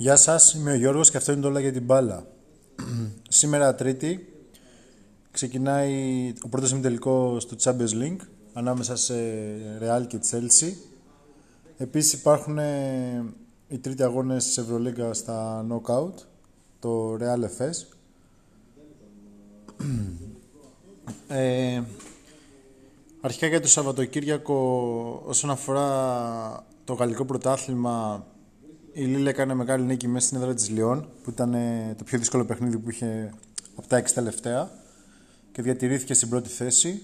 Γεια σας, είμαι ο Γιώργος και αυτό είναι το όλα για την μπάλα. Σήμερα Τρίτη ξεκινάει ο πρώτος ημιτελικός του Champions League ανάμεσα σε Real και Chelsea. Επίσης υπάρχουν ε, οι τρίτη αγώνες της Ευρωλίγκα στα Knockout, το Real FS. ε, αρχικά για το Σαββατοκύριακο όσον αφορά το γαλλικό πρωτάθλημα η Λίλα έκανε μεγάλη νίκη μέσα στην έδρα της Λιόν που ήταν ε, το πιο δύσκολο παιχνίδι που είχε από τα έξι τελευταία και διατηρήθηκε στην πρώτη θέση.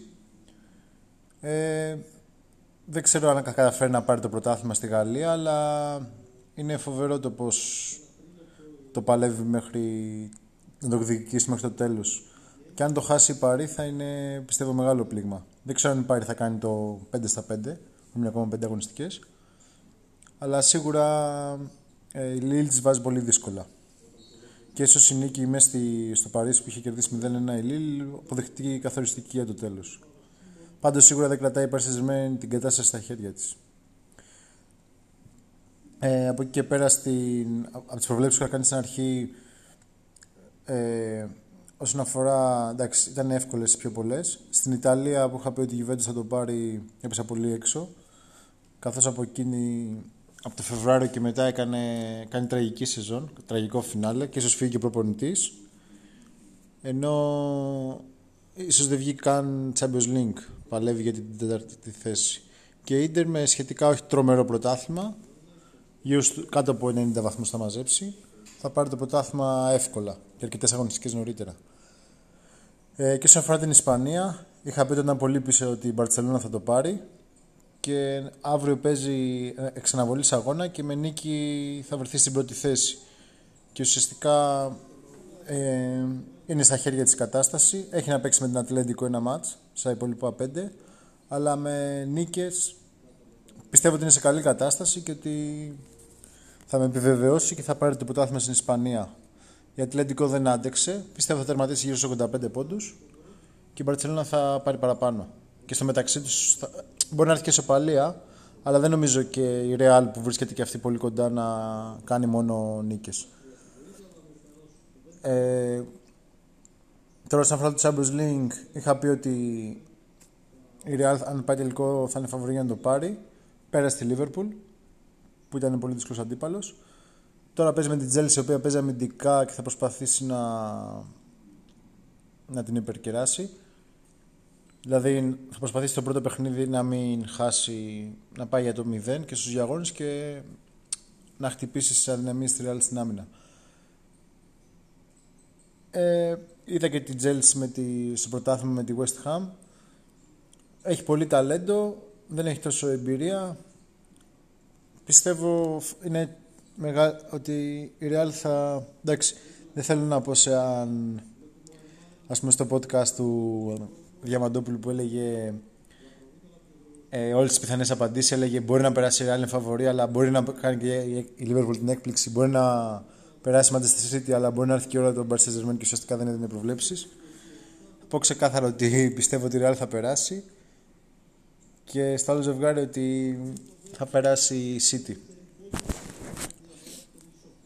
Ε, δεν ξέρω αν καταφέρει να πάρει το πρωτάθλημα στη Γαλλία, αλλά είναι φοβερό το πώς το παλεύει μέχρι να το διεκδικήσει μέχρι το τέλος. Και αν το χάσει η Παρή θα είναι πιστεύω μεγάλο πλήγμα. Δεν ξέρω αν η Παρή θα κάνει το 5 στα 5, με ακόμα 5 αγωνιστικές. Αλλά σίγουρα ε, η Λίλ τη βάζει πολύ δύσκολα. Και ίσως η νίκη μέσα στο Παρίσι που είχε κερδίσει 0-1 η Λίλ αποδεχτεί καθοριστική για το τέλος. Πάντως σίγουρα δεν κρατάει η την κατάσταση στα χέρια της. Ε, από εκεί και πέρα στην, από τις προβλέψεις που είχα κάνει στην αρχή ε, όσον αφορά, εντάξει ήταν εύκολες πιο πολλές στην Ιταλία που είχα πει ότι η Juventus θα το πάρει έπεσα πολύ έξω καθώς από εκείνη από το Φεβρουάριο και μετά έκανε, κάνει τραγική σεζόν, τραγικό φινάλε και ίσως φύγει και προπονητής. Ενώ ίσως δεν βγει καν Champions League, παλεύει για την τέταρτη θέση. Και η Ίντερ με σχετικά όχι τρομερό πρωτάθλημα, γύρω κάτω από 90 βαθμούς θα μαζέψει, θα πάρει το πρωτάθλημα εύκολα και αρκετές αγωνιστικές νωρίτερα. Ε, και όσον αφορά την Ισπανία, είχα πει ότι ήταν πολύ πίσω ότι η Μπαρτσελώνα θα το πάρει και αύριο παίζει ε, εξαναβολή αγώνα και με νίκη θα βρεθεί στην πρώτη θέση. Και ουσιαστικά ε, είναι στα χέρια της κατάστασης. Έχει να παίξει με την Ατλέντικο ένα μάτς, στα υπόλοιπα πέντε, αλλά με νίκες πιστεύω ότι είναι σε καλή κατάσταση και ότι θα με επιβεβαιώσει και θα πάρει το πρωτάθλημα στην Ισπανία. Η Ατλέντικο δεν άντεξε, πιστεύω θα τερματίσει γύρω στους 85 πόντους και η Μπαρτσελώνα θα πάρει παραπάνω. Και στο μεταξύ τους θα, Μπορεί να έρθει και σοπαλία, αλλά δεν νομίζω και η Real που βρίσκεται και αυτή πολύ κοντά να κάνει μόνο νίκες. Ε, τώρα, όσον αφορά το Champions League, είχα πει ότι η Real, αν πάει τελικό, θα είναι φαβορή για να το πάρει. Πέρασε στη Liverpool, που ήταν πολύ δύσκολος αντίπαλος. Τώρα παίζει με την Chelsea, η οποία παίζει αμυντικά και θα προσπαθήσει να, να την υπερκεράσει. Δηλαδή θα προσπαθήσει το πρώτο παιχνίδι να μην χάσει, να πάει για το 0 και στους διαγώνες και να χτυπήσεις τις αδυναμίες στη Real στην άμυνα. Ε, είδα και την Chelsea με τη, στο πρωτάθλημα με τη West Ham. Έχει πολύ ταλέντο, δεν έχει τόσο εμπειρία. Πιστεύω είναι μεγα... ότι η Real θα... Εντάξει, δεν θέλω να πω σε αν... Ας πούμε στο podcast του Διαμαντόπουλου που έλεγε ε, όλες τις πιθανές απαντήσεις. Έλεγε μπορεί να περάσει η Real φαβορή, αλλά μπορεί να κάνει και η Liverpool την έκπληξη. Μπορεί να περάσει η Manchester City, αλλά μπορεί να έρθει και όλα τον Barcelona και ουσιαστικά δεν έδινε προβλέψεις. Θα πω ξεκάθαρα ότι πιστεύω ότι η Real θα περάσει. Και στο άλλο ζευγάρι ότι θα περάσει η City.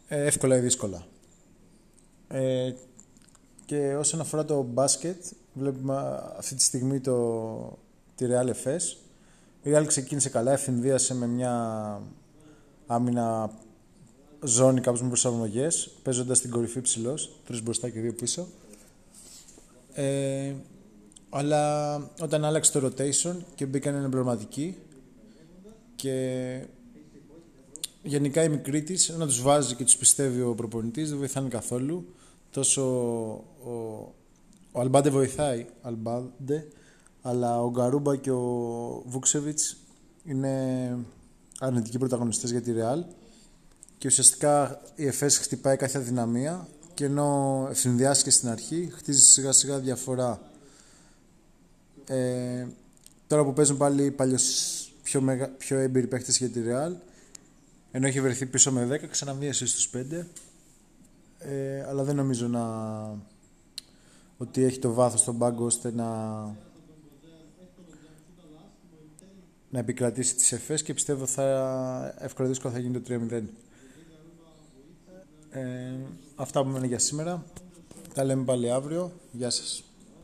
Ε, εύκολα ή δύσκολα. Ε, και όσον αφορά το μπάσκετ, βλέπουμε αυτή τη στιγμή το, τη Real FS. Η Real ξεκίνησε καλά, ευθυνδίασε με μια άμυνα ζώνη κάπως με προσαρμογές, παίζοντας την κορυφή ψηλός, τρεις μπροστά και δύο πίσω. Ε, αλλά όταν άλλαξε το rotation και μπήκαν εμπληρωματικοί και γενικά η μικρή της, να τους βάζει και τους πιστεύει ο προπονητής, δεν βοηθάνε καθόλου. Τόσο ο, ο Αλμπάντε βοηθάει, Αλμπάντε, αλλά ο Γκαρούμπα και ο Βούξεβιτς είναι αρνητικοί πρωταγωνιστές για τη Ρεάλ και ουσιαστικά η ΕΦΕΣ χτυπάει κάθε δυναμία και ενώ συνδυάστηκε στην αρχή χτίζει σιγά σιγά διαφορά. Ε, τώρα που παίζουν πάλι παλιos, πιο, μεγα, πιο έμπειροι παίχτες για τη Ρεάλ ενώ έχει βρεθεί πίσω με 10 ξαναβίασε στους 5 ε, αλλά δεν νομίζω να ότι έχει το βάθος στον πάγκο ώστε να, να επικρατήσει τις εφές και πιστεύω θα εύκολα δύσκολα θα γίνει το 3-0. Ε, αυτά που μένουν για σήμερα. Τα λέμε πάλι αύριο. Γεια σας.